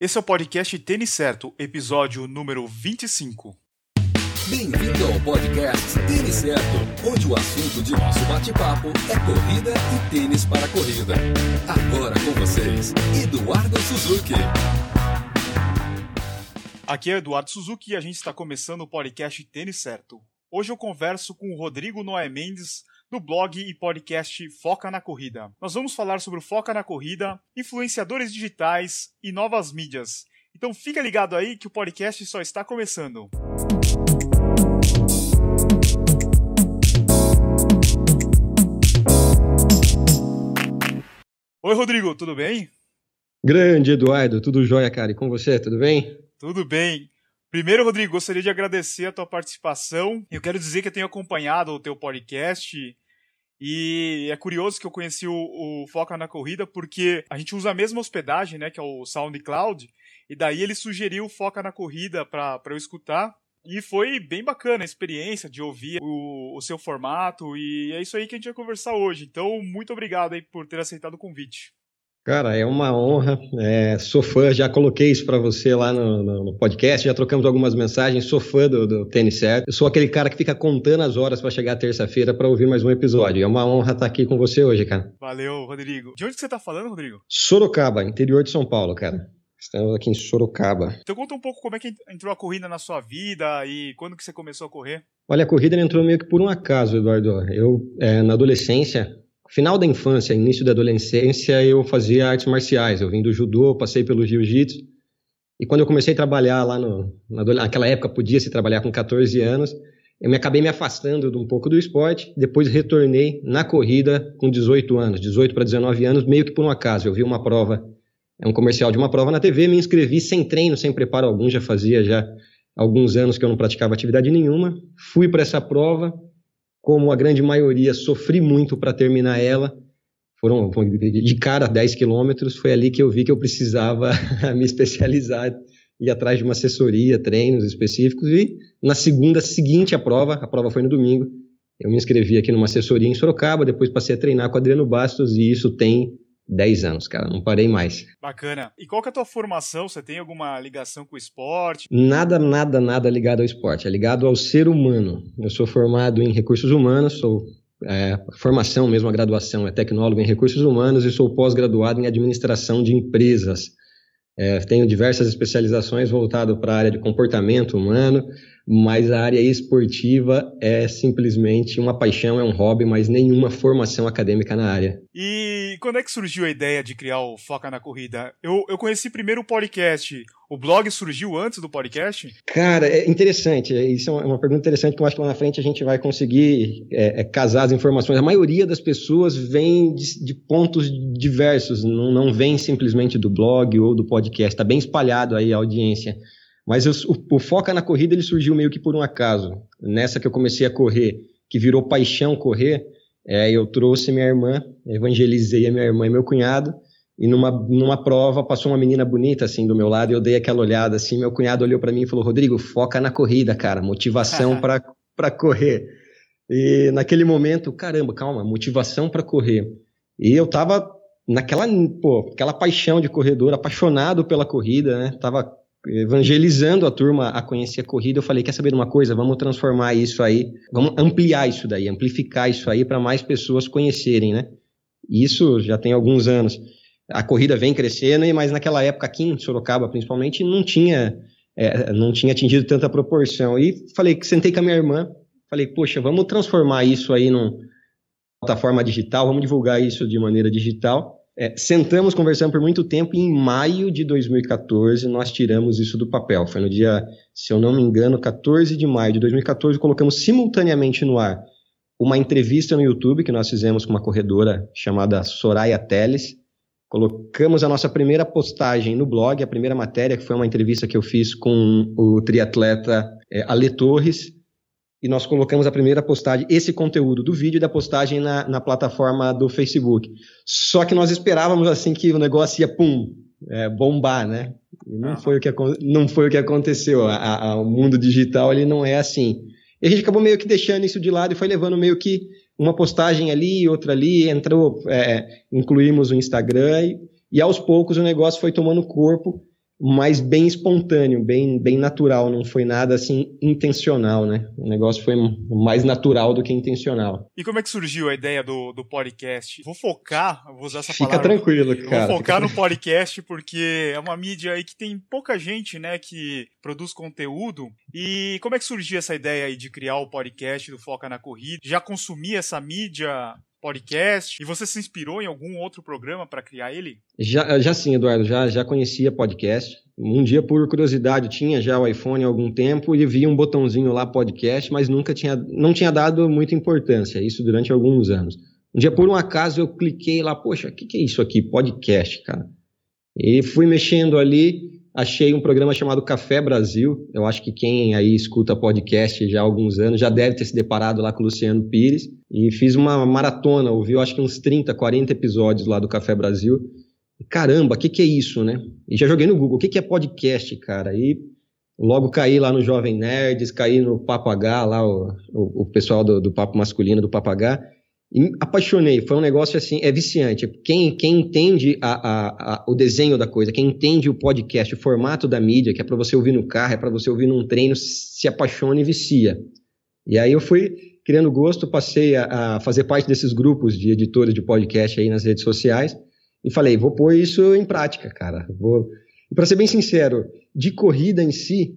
Esse é o podcast Tênis Certo, episódio número 25. Bem-vindo ao podcast Tênis Certo, onde o assunto de nosso bate-papo é corrida e tênis para corrida. Agora com vocês, Eduardo Suzuki. Aqui é Eduardo Suzuki e a gente está começando o podcast Tênis Certo. Hoje eu converso com o Rodrigo Noé Mendes, do blog e podcast Foca na Corrida. Nós vamos falar sobre o Foca na Corrida, influenciadores digitais e novas mídias. Então fica ligado aí que o podcast só está começando. Oi, Rodrigo, tudo bem? Grande Eduardo, tudo jóia, cara? E com você, tudo bem? Tudo bem. Primeiro, Rodrigo, gostaria de agradecer a tua participação. Eu quero dizer que eu tenho acompanhado o teu podcast e é curioso que eu conheci o, o, Foca na Corrida porque a gente usa a mesma hospedagem, né, que é o SoundCloud, e daí ele sugeriu o Foca na Corrida para eu escutar. E foi bem bacana a experiência de ouvir o, o, seu formato, e é isso aí que a gente vai conversar hoje. Então, muito obrigado aí por ter aceitado o convite. Cara, é uma honra. É, sou fã, já coloquei isso para você lá no, no, no, podcast, já trocamos algumas mensagens. Sou fã do, do Tênis Certo. Eu sou aquele cara que fica contando as horas para chegar terça-feira para ouvir mais um episódio. É uma honra estar aqui com você hoje, cara. Valeu, Rodrigo. De onde você tá falando, Rodrigo? Sorocaba, interior de São Paulo, cara. Estamos aqui em Sorocaba. Então conta um pouco como é que entrou a corrida na sua vida e quando que você começou a correr? Olha, a corrida entrou meio que por um acaso, Eduardo. Eu, é, na adolescência, Final da infância, início da adolescência, eu fazia artes marciais. Eu vim do judô, passei pelo jiu-jitsu. E quando eu comecei a trabalhar lá no, naquela época podia se trabalhar com 14 anos, eu me acabei me afastando um pouco do esporte, depois retornei na corrida com 18 anos, 18 para 19 anos, meio que por um acaso. Eu vi uma prova, é um comercial de uma prova na TV, me inscrevi sem treino, sem preparo algum, já fazia já alguns anos que eu não praticava atividade nenhuma. Fui para essa prova, como a grande maioria, sofri muito para terminar ela. Foram de cara 10 quilômetros. Foi ali que eu vi que eu precisava me especializar, ir atrás de uma assessoria, treinos específicos. E na segunda seguinte à prova, a prova foi no domingo, eu me inscrevi aqui numa assessoria em Sorocaba. Depois passei a treinar com Adriano Bastos e isso tem 10 anos, cara, não parei mais. Bacana. E qual que é a tua formação? Você tem alguma ligação com o esporte? Nada, nada, nada ligado ao esporte. É ligado ao ser humano. Eu sou formado em recursos humanos, sou é, formação mesmo, a graduação é tecnólogo em recursos humanos e sou pós-graduado em administração de empresas. É, tenho diversas especializações voltadas para a área de comportamento humano, mas a área esportiva é simplesmente uma paixão, é um hobby, mas nenhuma formação acadêmica na área. E quando é que surgiu a ideia de criar o Foca na Corrida? Eu, eu conheci primeiro o podcast. O blog surgiu antes do podcast? Cara, é interessante. Isso é uma pergunta interessante que eu acho que lá na frente a gente vai conseguir é, é, casar as informações. A maioria das pessoas vem de, de pontos diversos, não, não vem simplesmente do blog ou do podcast. Está bem espalhado aí a audiência. Mas eu, o, o Foca na Corrida ele surgiu meio que por um acaso. Nessa que eu comecei a correr, que virou paixão correr, é, eu trouxe minha irmã, evangelizei a minha irmã e meu cunhado, e numa, numa prova passou uma menina bonita assim do meu lado, e eu dei aquela olhada assim, meu cunhado olhou para mim e falou: "Rodrigo, foca na corrida, cara, motivação para correr". E naquele momento, caramba, calma, motivação para correr. E eu tava naquela, pô, aquela paixão de corredor, apaixonado pela corrida, né? Tava evangelizando a turma a conhecer a corrida, eu falei, quer saber de uma coisa? Vamos transformar isso aí, vamos ampliar isso daí, amplificar isso aí para mais pessoas conhecerem, né? Isso já tem alguns anos. A corrida vem crescendo, mas naquela época aqui em Sorocaba, principalmente, não tinha, é, não tinha atingido tanta proporção. E falei, sentei com a minha irmã, falei, poxa, vamos transformar isso aí numa plataforma digital, vamos divulgar isso de maneira digital. É, sentamos, conversando por muito tempo e em maio de 2014 nós tiramos isso do papel. Foi no dia, se eu não me engano, 14 de maio de 2014, colocamos simultaneamente no ar uma entrevista no YouTube que nós fizemos com uma corredora chamada Soraya Teles. Colocamos a nossa primeira postagem no blog, a primeira matéria, que foi uma entrevista que eu fiz com o triatleta é, Ale Torres, e nós colocamos a primeira postagem, esse conteúdo do vídeo da postagem na, na plataforma do Facebook. Só que nós esperávamos assim que o negócio ia pum, é, bombar, né? E não, foi o que, não foi o que aconteceu. A, a, o mundo digital ele não é assim. E a gente acabou meio que deixando isso de lado e foi levando meio que uma postagem ali, outra ali, entrou, é, incluímos o Instagram e, e aos poucos o negócio foi tomando corpo mas bem espontâneo, bem, bem natural, não foi nada assim intencional, né? O negócio foi mais natural do que intencional. E como é que surgiu a ideia do, do podcast? Vou focar, vou usar essa Fica palavra. Fica tranquilo, cara. Vou focar no podcast porque é uma mídia aí que tem pouca gente, né, que produz conteúdo. E como é que surgiu essa ideia aí de criar o podcast do Foca na Corrida? Já consumia essa mídia podcast? E você se inspirou em algum outro programa para criar ele? Já, já sim, Eduardo, já, já conhecia podcast. Um dia, por curiosidade, tinha já o iPhone há algum tempo e vi um botãozinho lá, podcast, mas nunca tinha, não tinha dado muita importância, isso durante alguns anos. Um dia, por um acaso, eu cliquei lá, poxa, o que, que é isso aqui? Podcast, cara. E fui mexendo ali, achei um programa chamado Café Brasil. Eu acho que quem aí escuta podcast já há alguns anos já deve ter se deparado lá com o Luciano Pires. E fiz uma maratona, ouvi acho que uns 30, 40 episódios lá do Café Brasil. E, caramba, o que, que é isso, né? E já joguei no Google, o que, que é podcast, cara? E logo caí lá no Jovem Nerds, caí no Papo H, lá o, o, o pessoal do, do Papo Masculino, do Papo H. E apaixonei, foi um negócio assim, é viciante. Quem, quem entende a, a, a, o desenho da coisa, quem entende o podcast, o formato da mídia, que é para você ouvir no carro, é para você ouvir num treino, se apaixona e vicia. E aí eu fui criando gosto, passei a, a fazer parte desses grupos de editores de podcast aí nas redes sociais e falei, vou pôr isso em prática, cara. Vou... E para ser bem sincero, de corrida em si,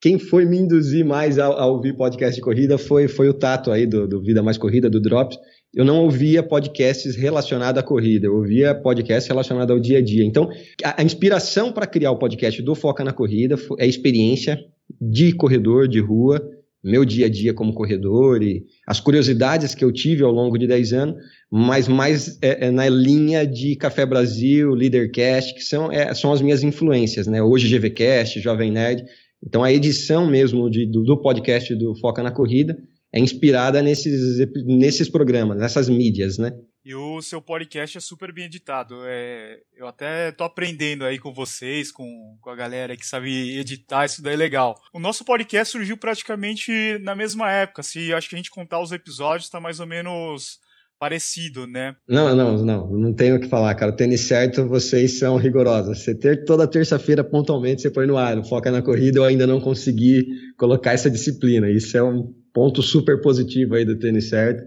quem foi me induzir mais a, a, ouvir podcast de corrida foi, foi o Tato aí do, do Vida Mais Corrida, do Drops eu não ouvia podcasts relacionados à corrida, eu ouvia podcasts relacionados ao dia a dia. Então, a, a inspiração para criar o podcast do Foca na Corrida é a experiência de corredor de rua, meu dia a dia como corredor e as curiosidades que eu tive ao longo de 10 anos, mas mais é, é na linha de Café Brasil, Leadercast, que são, é, são as minhas influências, né? Hoje GVCast, Jovem Nerd. Então, a edição mesmo de, do, do podcast do Foca na Corrida é inspirada nesses, nesses programas, nessas mídias, né? E o seu podcast é super bem editado. É, eu até tô aprendendo aí com vocês, com, com a galera que sabe editar, isso daí é legal. O nosso podcast surgiu praticamente na mesma época. Se acho que a gente contar os episódios, tá mais ou menos parecido, né? Não, não, não, não tenho o que falar, cara. O tênis certo, vocês são rigorosos. Você ter toda terça-feira pontualmente você põe no ar, foca na corrida, eu ainda não consegui colocar essa disciplina. Isso é um ponto super positivo aí do tênis certo.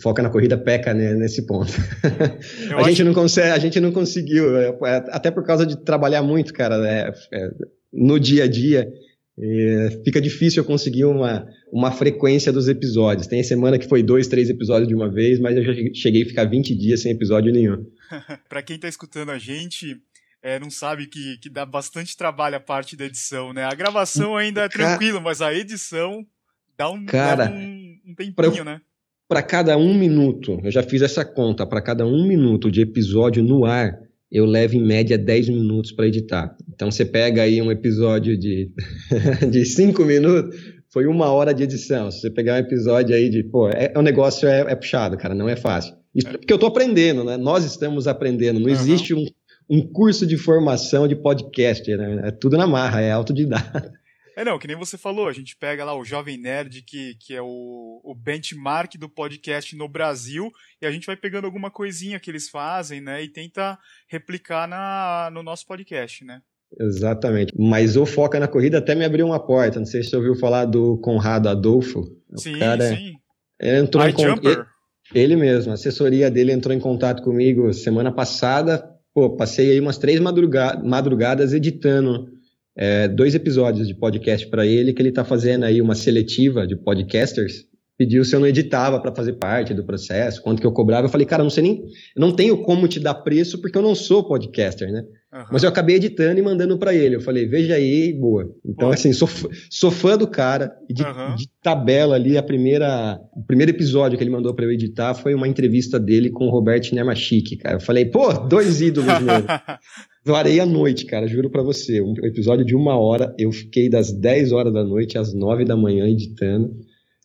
Foca na corrida peca né, nesse ponto. a gente não consegue, a gente não conseguiu, é, é, até por causa de trabalhar muito, cara, é, é, no dia a dia. Fica difícil eu conseguir uma, uma frequência dos episódios. Tem semana que foi dois, três episódios de uma vez, mas eu já cheguei a ficar 20 dias sem episódio nenhum. para quem está escutando a gente, é, não sabe que, que dá bastante trabalho a parte da edição, né? A gravação ainda é tranquilo, mas a edição Dá um, Cara, dá um, um tempinho, né? Para cada um minuto, eu já fiz essa conta, para cada um minuto de episódio no ar, eu levo em média 10 minutos para editar. Então você pega aí um episódio de, de 5 minutos, foi uma hora de edição. Se você pegar um episódio aí de, pô, é, é um negócio é, é, puxado, cara, não é fácil. Isso, é. Porque eu tô aprendendo, né? Nós estamos aprendendo. Não uhum. existe um, um curso de formação de podcast, né? É tudo na marra, é autodidata. É, não, que nem você falou, a gente pega lá o Jovem Nerd, que, que é o, o benchmark do podcast no Brasil, e a gente vai pegando alguma coisinha que eles fazem, né, e tenta replicar na, no nosso podcast, né? Exatamente. Mas o Foca na Corrida até me abriu uma porta. Não sei se você ouviu falar do Conrado Adolfo. Sim, cara, sim. Ele entrou em. Ele mesmo, a assessoria dele entrou em contato comigo semana passada. Pô, passei aí umas três madrugadas editando é, dois episódios de podcast para ele, que ele está fazendo aí uma seletiva de podcasters. Pediu se eu não editava para fazer parte do processo, quanto que eu cobrava. Eu falei, cara, não sei nem, não tenho como te dar preço porque eu não sou podcaster, né? Uhum. Mas eu acabei editando e mandando para ele. Eu falei, veja aí, boa. Então, assim, sou, sou fã do cara. E de, uhum. de, tabela ali, a primeira, o primeiro episódio que ele mandou para eu editar foi uma entrevista dele com o Roberto Nermachik, cara. Eu falei, pô, dois ídolos mesmo. Varei a noite, cara, juro para você. Um episódio de uma hora, eu fiquei das 10 horas da noite às 9 da manhã editando.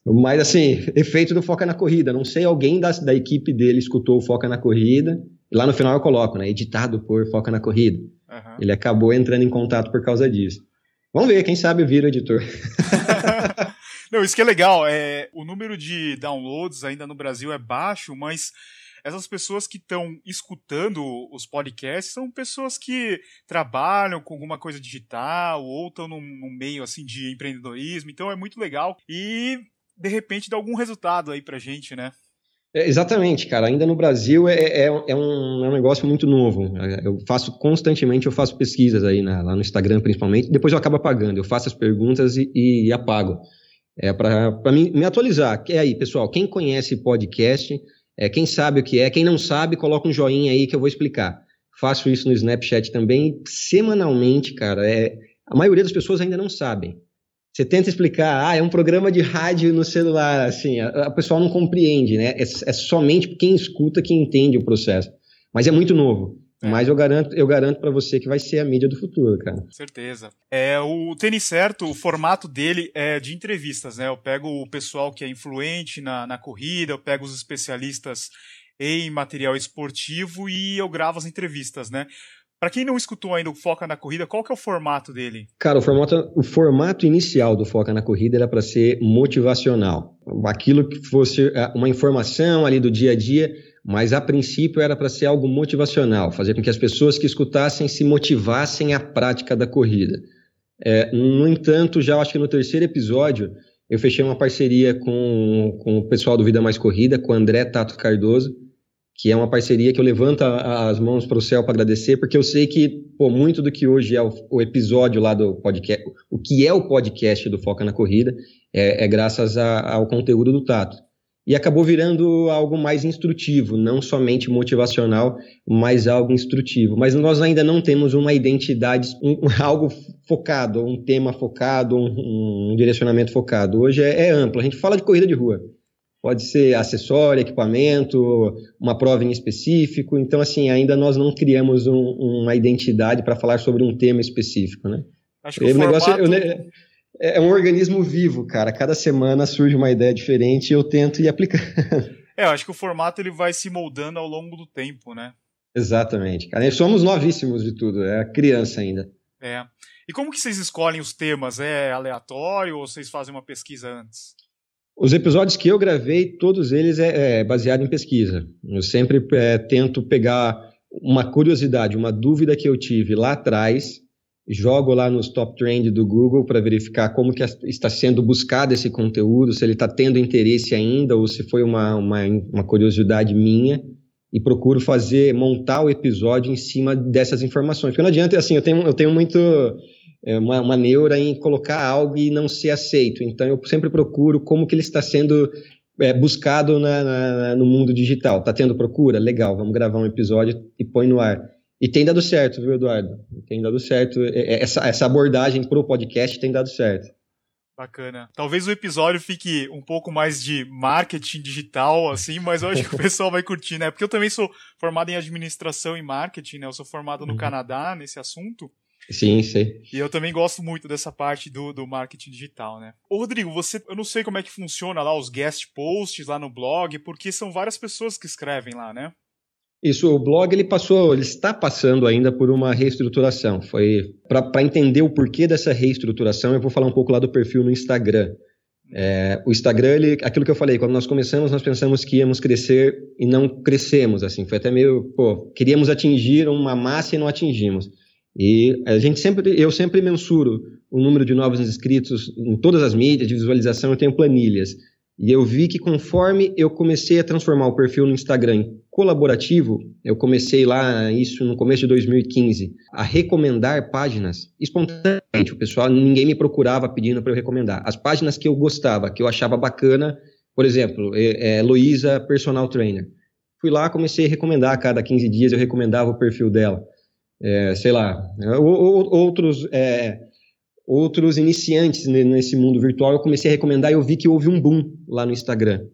Mas, assim, efeito do Foca na Corrida. Não sei, alguém da, da equipe dele escutou o Foca na Corrida. Lá no final eu coloco, né? Editado por Foca na Corrida. Uhum. Ele acabou entrando em contato por causa disso. Vamos ver, quem sabe vira editor. Não, isso que é legal. É, o número de downloads ainda no Brasil é baixo, mas essas pessoas que estão escutando os podcasts são pessoas que trabalham com alguma coisa digital ou estão num, num meio assim de empreendedorismo, então é muito legal e de repente dá algum resultado aí pra gente, né? É, exatamente, cara. Ainda no Brasil é, é, é, um, é, um, negócio muito novo. Eu faço constantemente, eu faço pesquisas aí na, lá no Instagram principalmente. Depois eu acabo apagando. Eu faço as perguntas e, e apago. É para me, me atualizar. É aí, pessoal. Quem conhece podcast, é, quem sabe o que é, quem não sabe, coloca um joinha aí que eu vou explicar. Faço isso no Snapchat também, semanalmente, cara. É, a maioria das pessoas ainda não sabem. Você tenta explicar, ah, é um programa de rádio no celular, assim, a, a pessoa não compreende, né? É, é, somente quem escuta que entende o processo. Mas é muito novo. É. Mas eu garanto, eu garanto para você que vai ser a mídia do futuro, cara. Certeza. É, o Tênis Certo, o formato dele é de entrevistas, né? Eu pego o pessoal que é influente na, na corrida, eu pego os especialistas em material esportivo e eu gravo as entrevistas, né? Para quem não escutou ainda o Foca na Corrida, qual que é o formato dele? Cara, o formato, o formato inicial do Foca na Corrida era para ser motivacional. Aquilo que fosse é, uma informação ali do dia a dia, mas a princípio era para ser algo motivacional, fazer com que as pessoas que escutassem se motivassem à prática da corrida. É, no entanto, já acho que no terceiro episódio, eu fechei uma parceria com, com o pessoal do Vida Mais Corrida, com o André Tato Cardoso, que é uma parceria que eu levanto as mãos para o céu para agradecer, porque eu sei que pô, muito do que hoje é o, o, episódio lá do podcast, o que é o podcast do Foca na Corrida, é, é graças a, ao conteúdo do Tato. E acabou virando algo mais instrutivo, não somente motivacional, mas algo instrutivo. Mas nós ainda não temos uma identidade, um, algo focado, um tema focado, um, um direcionamento focado. Hoje é, é amplo. A gente fala de corrida de rua pode ser acessório, equipamento, uma prova em específico. Então, assim, ainda nós não criamos um, uma identidade para falar sobre um tema específico, né? Acho que o, o negócio é, é, um organismo vivo, cara. Cada semana surge uma ideia diferente e eu tento ir aplicando. É, eu acho que o formato ele vai se moldando ao longo do tempo, né? Exatamente, cara. E somos novíssimos de tudo, é criança ainda. É. E como que vocês escolhem os temas? É aleatório ou vocês fazem uma pesquisa antes? Os episódios que eu gravei, todos eles é, é baseado em pesquisa. Eu sempre é, tento pegar uma curiosidade, uma dúvida que eu tive lá atrás, jogo lá nos top trend do Google para verificar como que está sendo buscado esse conteúdo, se ele está tendo interesse ainda ou se foi uma, uma, uma curiosidade minha e procuro fazer, montar o episódio em cima dessas informações. Porque não adianta, assim, eu tenho, eu tenho muito é, uma, uma neura em colocar algo e não ser aceito. Então eu sempre procuro como que ele está sendo é, buscado na, na, no mundo digital. Está tendo procura? Legal, vamos gravar um episódio e põe no ar. E tem dado certo, viu, Eduardo? Tem dado certo. Essa, essa abordagem para o podcast tem dado certo. Bacana. Talvez o episódio fique um pouco mais de marketing digital, assim, mas eu acho que o pessoal vai curtir, né? Porque eu também sou formado em administração e marketing, né? Eu sou formado no uhum. Canadá nesse assunto. Sim, sim. E eu também gosto muito dessa parte do, do marketing digital, né? Ô, Rodrigo, você, eu não sei como é que funciona lá os guest posts lá no blog, porque são várias pessoas que escrevem lá, né? Isso, o blog ele passou, ele está passando ainda por uma reestruturação. Foi para entender o porquê dessa reestruturação, eu vou falar um pouco lá do perfil no Instagram. É, o Instagram, ele, aquilo que eu falei, quando nós começamos, nós pensamos que íamos crescer e não crescemos, assim, foi até meio, pô, queríamos atingir uma massa e não atingimos. E a gente sempre, eu sempre mensuro o número de novos inscritos em todas as mídias de visualização, eu tenho planilhas. E eu vi que conforme eu comecei a transformar o perfil no Instagram em colaborativo, eu comecei lá, isso no começo de 2015, a recomendar páginas espontaneamente. O pessoal, ninguém me procurava pedindo para eu recomendar. As páginas que eu gostava, que eu achava bacana, por exemplo, é, é, Luísa Personal Trainer. Fui lá, comecei a recomendar, a cada 15 dias eu recomendava o perfil dela é, sei lá, outros, é, outros iniciantes nesse mundo virtual, eu comecei a recomendar e eu vi que houve um boom lá no Instagram.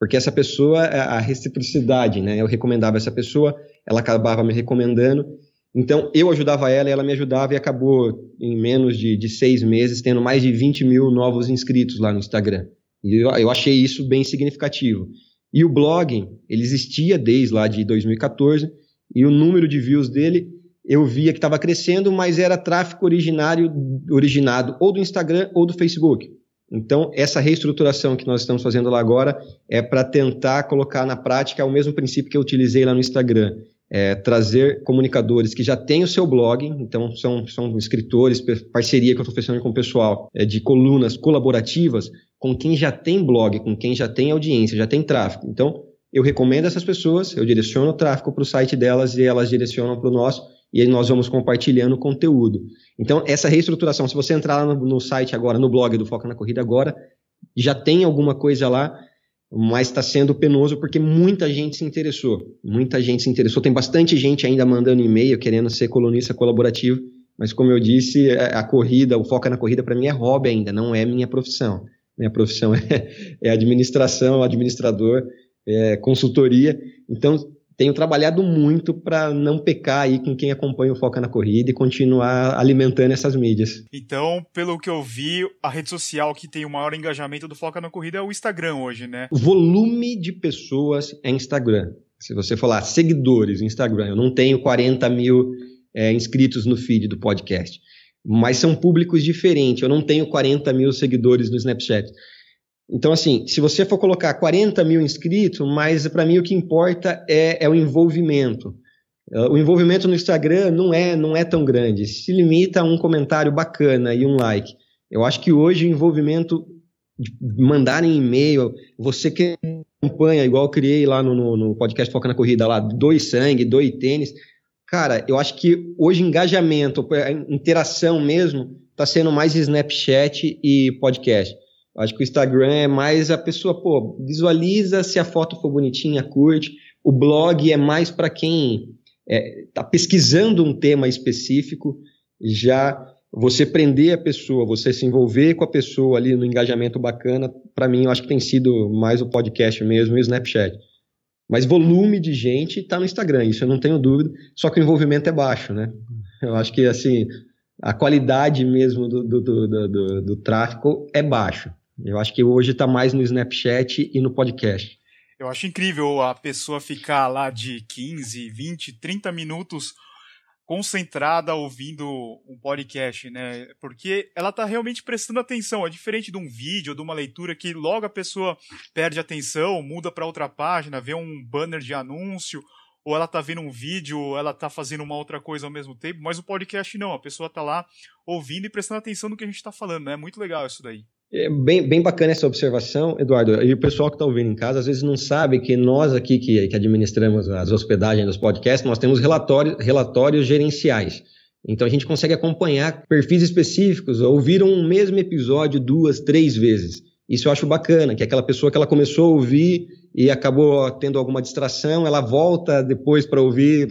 Porque essa pessoa, a reciprocidade, né? Eu recomendava essa pessoa, ela acabava me recomendando. Então, eu ajudava ela e ela me ajudava e acabou, em menos de, de seis meses, tendo mais de 20 mil novos inscritos lá no Instagram. E eu, eu achei isso bem significativo. E o blog, ele existia desde lá de 2014, e o número de views dele eu via que estava crescendo, mas era tráfego originário, originado ou do Instagram ou do Facebook. Então, essa reestruturação que nós estamos fazendo lá agora é para tentar colocar na prática o mesmo princípio que eu utilizei lá no Instagram. É, trazer comunicadores que já têm o seu blog, então são, são escritores, parceria que eu estou fechando com o pessoal, é, de colunas colaborativas, com quem já tem blog, com quem já tem audiência, já tem tráfego. Então, eu recomendo essas pessoas, eu direciono o tráfego para o site delas e elas direcionam para o nosso, e aí nós vamos compartilhando conteúdo. Então, essa reestruturação, se você entrar no, no site agora, no blog do Foca na Corrida agora, já tem alguma coisa lá, mas está sendo penoso porque muita gente se interessou. Muita gente se interessou. Tem bastante gente ainda mandando e-mail querendo ser colunista colaborativo, mas como eu disse, a corrida, o Foca na Corrida para mim é hobby ainda, não é minha profissão. Minha profissão é, é administração, administrador, é consultoria. Então, tenho trabalhado muito para não pecar aí com quem acompanha o Foca na Corrida e continuar alimentando essas mídias. Então, pelo que eu vi, a rede social que tem o maior engajamento do Foca na Corrida é o Instagram hoje, né? O volume de pessoas é Instagram. Se você falar seguidores no Instagram, eu não tenho 40 mil é, inscritos no feed do podcast. Mas são públicos diferentes. Eu não tenho 40 mil seguidores no Snapchat. Então, assim, se você for colocar 40 mil inscritos, mas para mim o que importa é, é, o envolvimento. Uh, o envolvimento no Instagram não é, não é tão grande. Se limita a um comentário bacana e um like. Eu acho que hoje o envolvimento de mandarem e-mail, você que acompanha, igual eu criei lá no, no, no podcast Foca na Corrida, lá, doe sangue, doe tênis. Cara, eu acho que hoje engajamento, interação mesmo, está sendo mais Snapchat e podcast. Acho que o Instagram é mais a pessoa, pô, visualiza se a foto for bonitinha, curte. O blog é mais para quem está é, tá pesquisando um tema específico, já você prender a pessoa, você se envolver com a pessoa ali no engajamento bacana, para mim eu acho que tem sido mais o podcast mesmo e o Snapchat. Mas volume de gente está no Instagram, isso eu não tenho dúvida, só que o envolvimento é baixo, né? Eu acho que assim, a qualidade mesmo do, do, do, do, do tráfego é baixo. Eu acho que hoje está mais no Snapchat e no podcast. Eu acho incrível a pessoa ficar lá de 15, 20, 30 minutos concentrada ouvindo um podcast, né? Porque ela está realmente prestando atenção. É diferente de um vídeo, de uma leitura que logo a pessoa perde atenção, muda para outra página, vê um banner de anúncio, ou ela está vendo um vídeo, ou ela está fazendo uma outra coisa ao mesmo tempo. Mas o podcast não, a pessoa está lá ouvindo e prestando atenção no que a gente está falando, né? É muito legal isso daí. É bem, bem bacana essa observação, Eduardo. E o pessoal que está ouvindo em casa, às vezes não sabe que nós aqui que, que administramos as hospedagens dos podcasts, nós temos relatórios, relatórios gerenciais. Então a gente consegue acompanhar perfis específicos, ouvir um mesmo episódio duas, três vezes. Isso eu acho bacana, que aquela pessoa que ela começou a ouvir e acabou tendo alguma distração, ela volta depois para ouvir.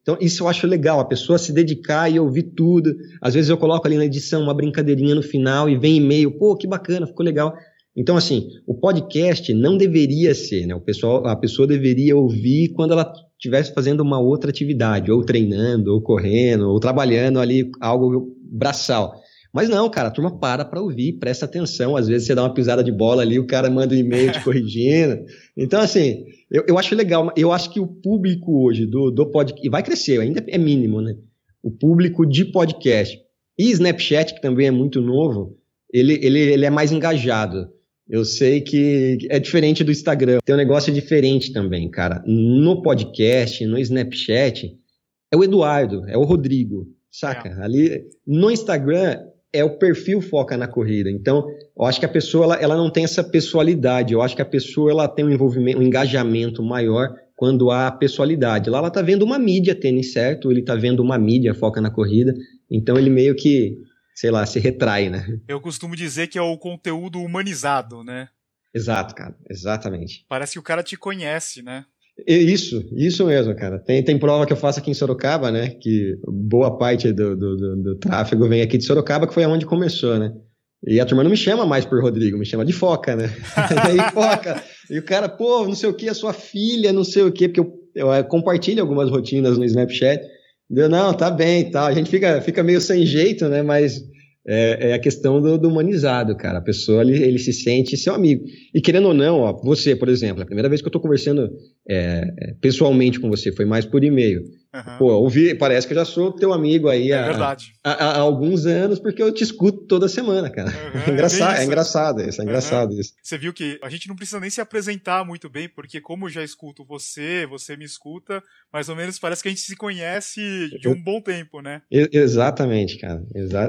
Então, isso eu acho legal, a pessoa se dedicar e ouvir tudo. Às vezes eu coloco ali na edição uma brincadeirinha no final e vem e-mail, pô, que bacana, ficou legal. Então, assim, o podcast não deveria ser, né? O pessoal, a pessoa deveria ouvir quando ela estivesse fazendo uma outra atividade, ou treinando, ou correndo, ou trabalhando ali algo braçal. Mas não, cara, a turma para para ouvir, presta atenção. Às vezes você dá uma pisada de bola ali, o cara manda um e-mail te corrigindo. Então, assim, eu, eu acho legal. Eu acho que o público hoje do, do podcast, e vai crescer, ainda é mínimo, né? O público de podcast e Snapchat, que também é muito novo, ele, ele, ele é mais engajado. Eu sei que é diferente do Instagram. Tem um negócio diferente também, cara. No podcast, no Snapchat, é o Eduardo, é o Rodrigo, saca? É. Ali no Instagram é o perfil foca na corrida. Então, eu acho que a pessoa ela, ela não tem essa pessoalidade. Eu acho que a pessoa ela tem um envolvimento, um engajamento maior quando há pessoalidade. Lá ela está vendo uma mídia tênis certo, ele está vendo uma mídia foca na corrida. Então ele meio que, sei lá, se retrai, né? Eu costumo dizer que é o conteúdo humanizado, né? Exato, cara, exatamente. Parece que o cara te conhece, né? Isso, isso mesmo, cara. Tem, tem prova que eu faço aqui em Sorocaba, né? Que boa parte do, do, do, do tráfego vem aqui de Sorocaba, que foi onde começou, né? E a turma não me chama mais por Rodrigo, me chama de Foca, né? e aí, Foca. E o cara, pô, não sei o que, a sua filha, não sei o que, porque eu, eu, eu compartilho algumas rotinas no Snapchat. Deu, não, tá bem e tal. A gente fica, fica meio sem jeito, né? Mas é, é a questão do, do, humanizado, cara. A pessoa, ele, ele, se sente seu amigo. E querendo ou não, ó, você, por exemplo, a primeira vez que eu estou conversando é, é, pessoalmente com você foi mais por e-mail. Uhum. Pô, ouvi, parece que eu já sou teu amigo aí é há. Há, há, alguns anos, porque eu te escuto toda semana, cara. Uhum, é, engraçado, é, é, engraçado isso, é engraçado isso. Você viu que a gente não precisa nem se apresentar muito bem, porque como eu já escuto você, você me escuta, mais ou menos parece que a gente se conhece de um bom tempo, né? exatamente, cara.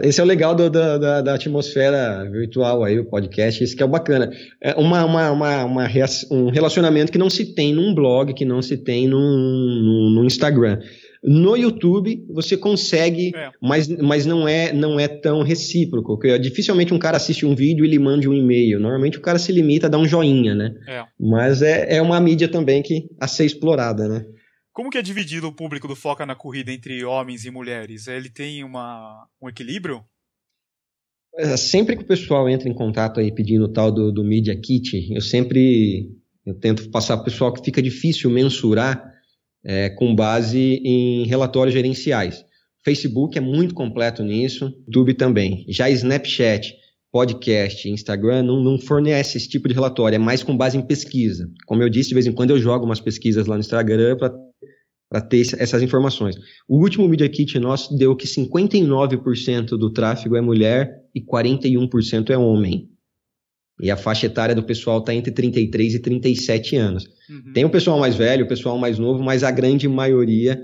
Esse é o legal do, da, da, da, atmosfera virtual aí, o podcast, isso que é o bacana. É uma, uma, uma, uma, um relacionamento que não se tem num blog, que não se tem num, num, num Instagram. No YouTube você consegue, é. mas, mas não é não é tão recíproco. Porque dificilmente um cara assiste um vídeo e lhe manda um e-mail. Normalmente o cara se limita a dar um joinha, né? É. Mas é, é uma mídia também que a ser explorada, né? Como que é dividido o público do Foca na Corrida entre homens e mulheres? Ele tem uma, um equilíbrio? É, sempre que o pessoal entra em contato aí pedindo o tal do, do Media Kit, eu sempre eu tento passar para o pessoal que fica difícil mensurar é, com base em relatórios gerenciais. Facebook é muito completo nisso, YouTube também. Já Snapchat, podcast, Instagram não, não, fornece esse tipo de relatório, é mais com base em pesquisa. Como eu disse, de vez em quando eu jogo umas pesquisas lá no Instagram para ter essas informações. O último Media Kit nosso deu que 59% do tráfego é mulher e 41% é homem. E a faixa etária do pessoal está entre 33 e 37 anos. Uhum. Tem o pessoal mais velho, o pessoal mais novo, mas a grande maioria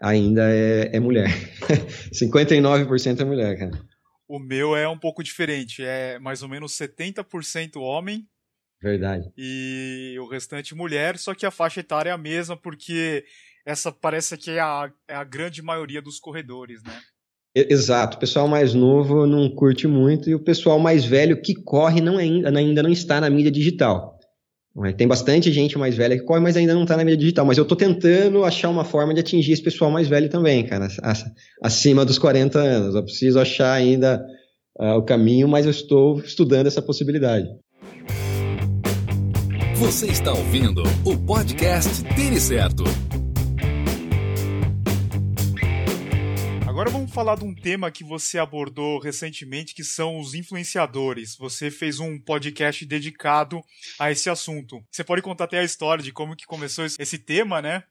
ainda é, é mulher. 59% é mulher, cara. O meu é um pouco diferente, é mais ou menos 70% homem. Verdade. E o restante mulher, só que a faixa etária é a mesma, porque essa parece que é a, é a grande maioria dos corredores, né? Exato, o pessoal mais novo não curte muito e o pessoal mais velho que corre não ainda, ainda não está na mídia digital. Tem bastante gente mais velha que corre, mas ainda não está na mídia digital. Mas eu estou tentando achar uma forma de atingir esse pessoal mais velho também, cara, acima dos 40 anos. Eu preciso achar ainda uh, o caminho, mas eu estou estudando essa possibilidade. Você está ouvindo o podcast Tênis Certo. Agora vamos falar de um tema que você abordou recentemente, que são os influenciadores. Você fez um podcast dedicado a esse assunto. Você pode contar até a história de como que começou esse tema, né?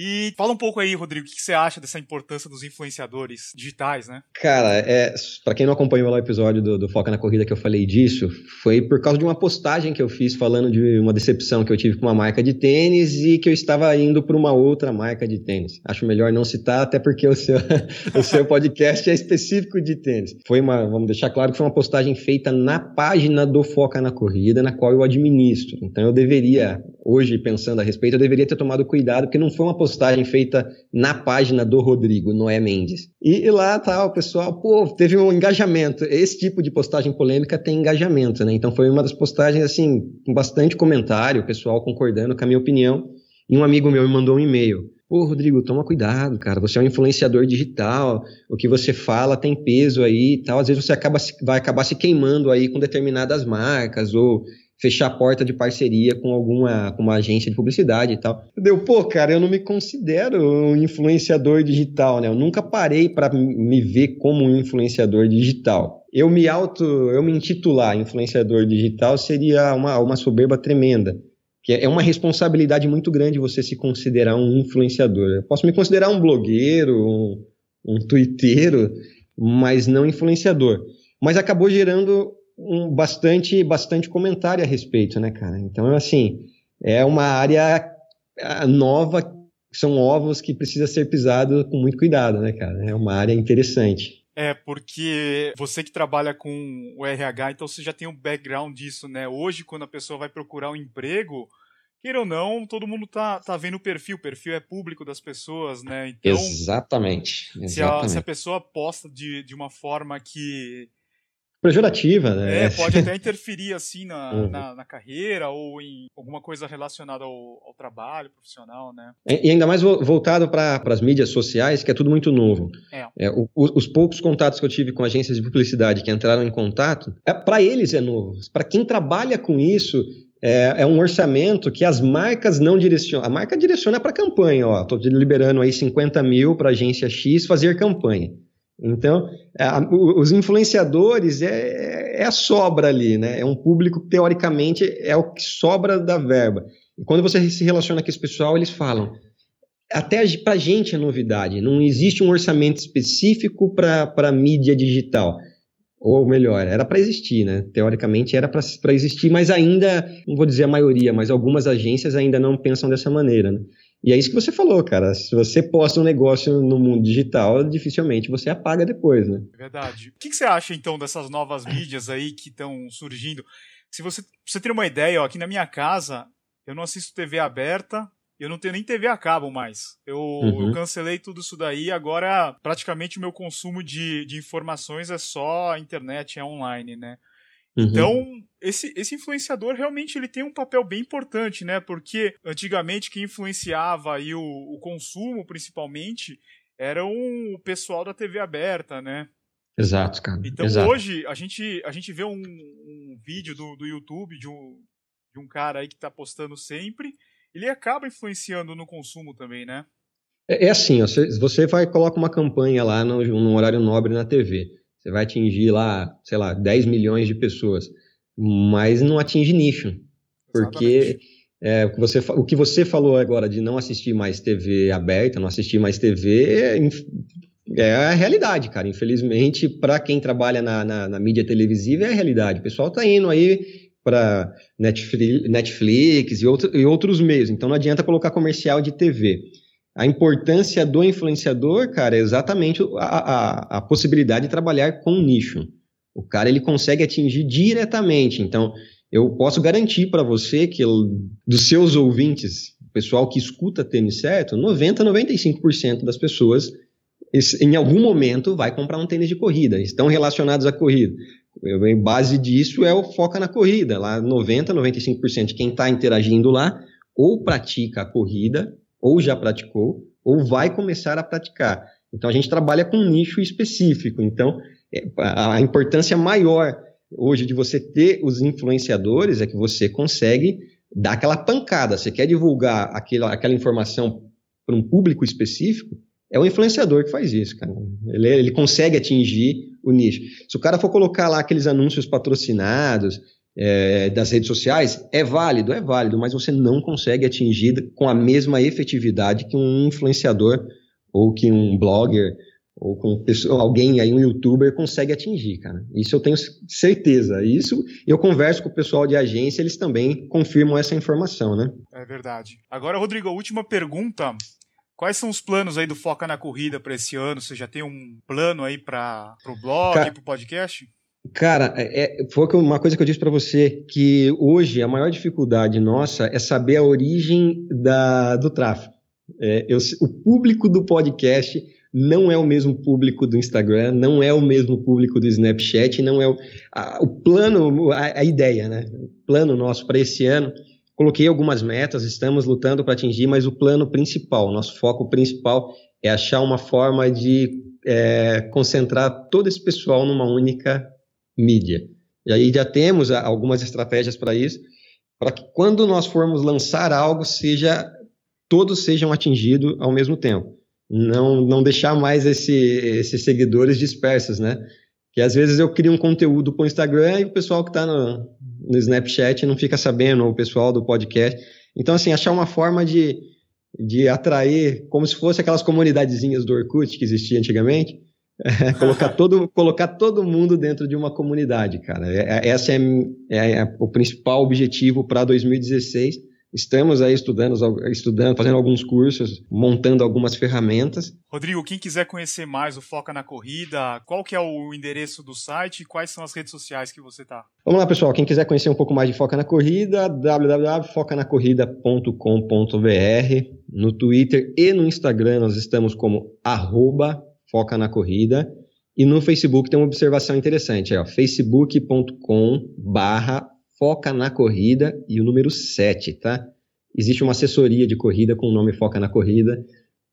E fala um pouco aí, Rodrigo, o que você acha dessa importância dos influenciadores digitais, né? Cara, é, para quem não acompanhou lá o episódio do, do Foca na Corrida que eu falei disso, foi por causa de uma postagem que eu fiz falando de uma decepção que eu tive com uma marca de tênis e que eu estava indo para uma outra marca de tênis. Acho melhor não citar, até porque o seu, o seu podcast é específico de tênis. Foi uma, vamos deixar claro que foi uma postagem feita na página do Foca na Corrida, na qual eu administro. Então eu deveria, hoje pensando a respeito, eu deveria ter tomado cuidado, porque não foi uma postagem postagem feita na página do Rodrigo Noé Mendes. E, e, lá tá, o pessoal, pô, teve um engajamento. Esse tipo de postagem polêmica tem engajamento, né? Então foi uma das postagens, assim, com bastante comentário, o pessoal concordando com a minha opinião. E um amigo meu me mandou um e-mail. Pô, Rodrigo, toma cuidado, cara. Você é um influenciador digital. O que você fala tem peso aí e tal. Às vezes você acaba, vai acabar se queimando aí com determinadas marcas ou fechar a porta de parceria com alguma com uma agência de publicidade e tal. Deu, pô, cara, eu não me considero um influenciador digital, né? Eu nunca parei para me ver como um influenciador digital. Eu me auto, eu me intitular influenciador digital seria uma, uma soberba tremenda. Que é uma responsabilidade muito grande você se considerar um influenciador. Eu posso me considerar um blogueiro, um, um twitteiro, mas não influenciador. Mas acabou gerando um, bastante, bastante comentário a respeito, né, cara? Então, assim, é uma área nova, são ovos que precisa ser pisado com muito cuidado, né, cara? É uma área interessante. É, porque você que trabalha com o RH, então você já tem um background disso, né? Hoje, quando a pessoa vai procurar um emprego, queira ou não, todo mundo tá, tá vendo o perfil, o perfil é público das pessoas, né? Então, exatamente. exatamente. Se, a, se a pessoa posta de, de uma forma que pejorativa, né? É, pode até interferir assim na, uhum. na, na, carreira ou em alguma coisa relacionada ao, ao trabalho profissional, né? E, ainda mais voltado para as mídias sociais, que é tudo muito novo. É. é o, os poucos contatos que eu tive com agências de publicidade que entraram em contato, é, para eles é novo. Para quem trabalha com isso, é, é, um orçamento que as marcas não direcionam. A marca direciona para campanha, ó. Estou liberando aí 50 mil para agência X fazer campanha. Então, a, os influenciadores é, é, a sobra ali, né? É um público que, teoricamente, é o que sobra da verba. E quando você se relaciona com esse pessoal, eles falam: até para a gente é novidade. Não existe um orçamento específico para mídia digital. Ou melhor, era para existir, né? Teoricamente era para existir, mas ainda, não vou dizer a maioria, mas algumas agências ainda não pensam dessa maneira, né? E é isso que você falou, cara. Se você posta um negócio no mundo digital, dificilmente você apaga depois, né? Verdade. O que, que você acha, então, dessas novas mídias aí que estão surgindo? Se você, você ter uma ideia, ó, aqui na minha casa, eu não assisto TV aberta, eu não tenho nem TV a cabo mais. Eu, uhum. eu cancelei tudo isso daí. Agora, praticamente, o meu consumo de, de informações é só a internet, é online, né? Uhum. Então, esse, esse influenciador realmente ele tem um papel bem importante, né? Porque antigamente quem influenciava aí o, o consumo, principalmente, era um, o pessoal da TV aberta, né? Exato, cara. Então Exato. hoje a gente, a gente vê um, um vídeo do, do YouTube de um, de um cara aí que tá postando sempre ele acaba influenciando no consumo também, né? É, é assim, você, você vai coloca uma campanha lá no, num horário nobre na TV. Você vai atingir lá, sei lá, 10 milhões de pessoas, mas não atinge nicho. Porque é, o, que você, o que você falou agora de não assistir mais TV aberta, não assistir mais TV, é, é a realidade, cara. Infelizmente, para quem trabalha na, na, na, mídia televisiva, é a realidade. O pessoal tá indo aí para Netflix e, outro, e outros meios. Então não adianta colocar comercial de TV. A importância do influenciador, cara, é exatamente a, a, a possibilidade de trabalhar com nicho. O cara ele consegue atingir diretamente. Então, eu posso garantir para você que dos seus ouvintes, o pessoal que escuta tênis certo, 90, 95% das pessoas em algum momento vai comprar um tênis de corrida, estão relacionados à corrida. Em base disso é o foca na corrida. Lá 90, 95% de quem está interagindo lá ou pratica a corrida, ou já praticou, ou vai começar a praticar. Então a gente trabalha com um nicho específico. Então é, a importância maior hoje de você ter os influenciadores é que você consegue dar aquela pancada. Você quer divulgar aquela, aquela informação para um público específico, é o influenciador que faz isso, cara. Ele, ele consegue atingir o nicho. Se o cara for colocar lá aqueles anúncios patrocinados é, das redes sociais, é válido, é válido, mas você não consegue atingir com a mesma efetividade que um influenciador ou que um blogger ou com pessoa, alguém aí, um youtuber, consegue atingir, cara. Isso eu tenho certeza. Isso eu converso com o pessoal de agência, eles também confirmam essa informação, né? É verdade. Agora, Rodrigo, a última pergunta Quais são os planos aí do Foca na Corrida para esse ano? Você já tem um plano aí para o blog, para o podcast? Cara, é, é foi uma coisa que eu disse para você, que hoje a maior dificuldade nossa é saber a origem da, do tráfego. É, eu, o público do podcast não é o mesmo público do Instagram, não é o mesmo público do Snapchat, não é o, a, o plano, a, a ideia, né? O plano nosso para esse ano Coloquei algumas metas, estamos lutando para atingir, mas o plano principal, nosso foco principal é achar uma forma de é, concentrar todo esse pessoal numa única mídia. E aí já temos algumas estratégias para isso, para que quando nós formos lançar algo, seja todos sejam atingidos ao mesmo tempo. Não, não deixar mais esse, esses seguidores dispersos, né? Que às vezes eu crio um conteúdo para o Instagram e o pessoal que está no, no Snapchat não fica sabendo, o pessoal do podcast. Então, assim, achar uma forma de, de atrair, como se fosse aquelas comunidadezinhas do Orkut que existia antigamente, é, colocar, todo, colocar todo mundo dentro de uma comunidade, cara. É, é essa é, é, é o principal objetivo para 2016 Estamos aí estudando, estudando, fazendo alguns cursos, montando algumas ferramentas. Rodrigo, quem quiser conhecer mais o Foca na Corrida, qual que é o endereço do site e quais são as redes sociais que você está? Vamos lá, pessoal. Quem quiser conhecer um pouco mais de Foca na Corrida, www.focanacorrida.com.br. No Twitter e no Instagram nós estamos como arroba Foca na Corrida. E no Facebook tem uma observação interessante, é facebook.com barra Foca na Corrida e o número 7, tá? Existe uma assessoria de corrida com o nome Foca na Corrida,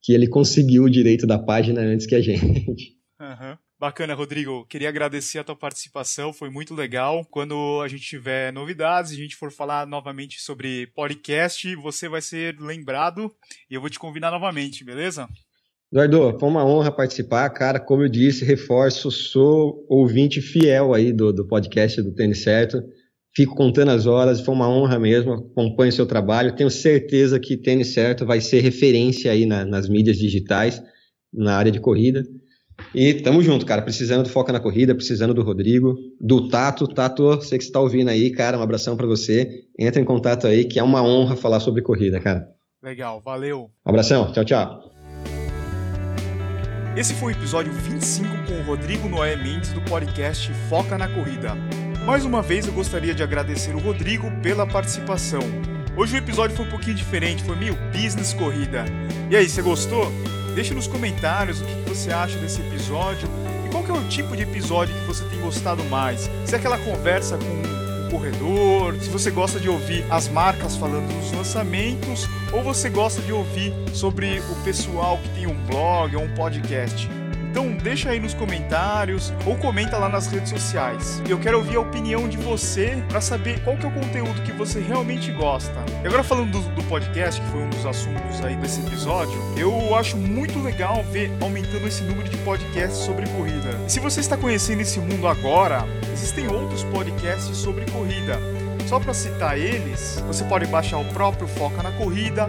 que ele conseguiu o direito da página antes que a gente. Uhum. Bacana, Rodrigo. Queria agradecer a tua participação, foi muito legal. Quando a gente tiver novidades, a gente for falar novamente sobre podcast, você vai ser lembrado e eu vou te convidar novamente, beleza? Eduardo, foi uma honra participar, cara. Como eu disse, reforço, sou ouvinte fiel aí do, do podcast do Tênis Certo Fico contando as horas, foi uma honra mesmo. Acompanho o seu trabalho. Tenho certeza que Tênis Certo vai ser referência aí na, nas mídias digitais, na área de corrida. E tamo junto, cara. Precisando do Foca na Corrida, precisando do Rodrigo, do Tato. Tato, você que está ouvindo aí, cara, um abração para você. Entra em contato aí, que é uma honra falar sobre corrida, cara. Legal, valeu. Um abração, tchau, tchau. Esse foi o episódio 25 com o Rodrigo Noé Mendes do podcast Foca na Corrida. Mais uma vez eu gostaria de agradecer o Rodrigo pela participação. Hoje o episódio foi um pouquinho diferente, foi meio business corrida. E aí, você gostou? Deixe nos comentários o que você acha desse episódio e qual é o tipo de episódio que você tem gostado mais. Se é aquela conversa com corredor, se você gosta de ouvir as marcas falando dos lançamentos, ou você gosta de ouvir sobre o pessoal que tem um blog ou um podcast. Então deixa aí nos comentários ou comenta lá nas redes sociais. Eu quero ouvir a opinião de você para saber qual que é o conteúdo que você realmente gosta. E agora falando do, do, podcast, que foi um dos assuntos aí desse episódio, eu acho muito legal ver aumentando esse número de podcasts sobre corrida. E se você está conhecendo esse mundo agora, existem outros podcasts sobre corrida. Só para citar eles, você pode baixar o próprio Foca na Corrida,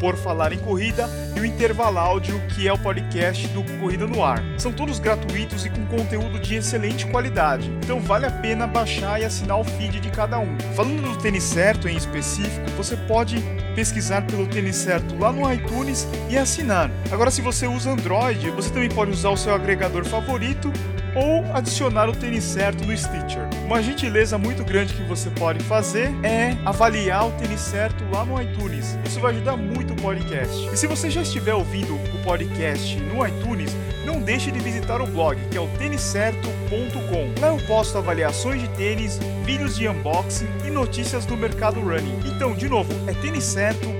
Por Falar em Corrida e o Intervalo Áudio, que é o podcast do Corrida no Ar. São todos gratuitos e com conteúdo de excelente qualidade, então vale a pena baixar e assinar o feed de cada um. Falando do Tênis Certo em específico, você pode pesquisar pelo Tênis Certo lá no iTunes e assinar. Agora, se você usa Android, você também pode usar o seu agregador favorito ou adicionar o tênis certo no Stitcher. Uma gentileza muito grande que você pode fazer é avaliar o tênis certo lá no iTunes. Isso vai ajudar muito podcast. E se você já estiver ouvindo o podcast no iTunes, não deixe de visitar o blog, que é o têniscerto.com. Lá eu posto avaliações de tênis, vídeos de unboxing e notícias do mercado running. Então, de novo, é têniscerto.com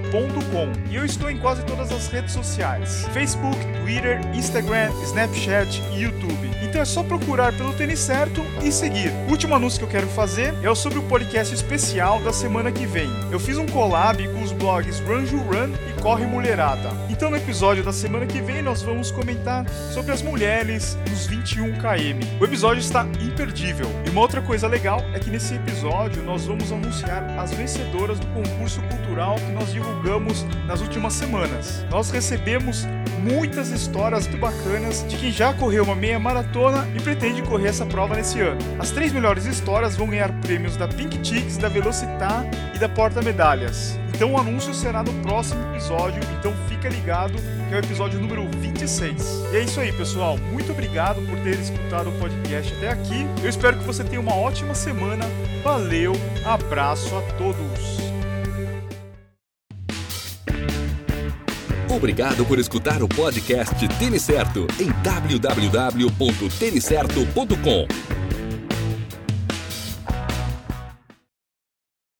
e eu estou em quase todas as redes sociais: Facebook, Twitter, Instagram, Snapchat e YouTube. Então é só procurar pelo Tênis Certo e seguir. O último anúncio que eu quero fazer é sobre o podcast especial da semana que vem. Eu fiz um collab com os blogs Run Run e Corre Mulherada. Então no episódio da semana que vem nós vamos comentar sobre as mulheres nos 21 km. O episódio está imperdível. E uma outra coisa legal é que nesse episódio nós vamos anunciar as vencedoras do concurso cultural que nós divulgamos nas últimas semanas. Nós recebemos muitas histórias muito bacanas de quem já correu uma meia maratona e pretende correr essa prova nesse ano. As três melhores histórias vão ganhar prêmios da Pink Chicks, da Velocitar e da Porta Medalhas. Então o anúncio será no próximo episódio, então fica ligado que é o episódio número 26. E é isso aí, pessoal. Muito obrigado por ter escutado o podcast até aqui. Eu espero que você tenha uma ótima semana. Valeu, abraço a todos. Obrigado por escutar o podcast Tênis Certo em www.tenicerto.com.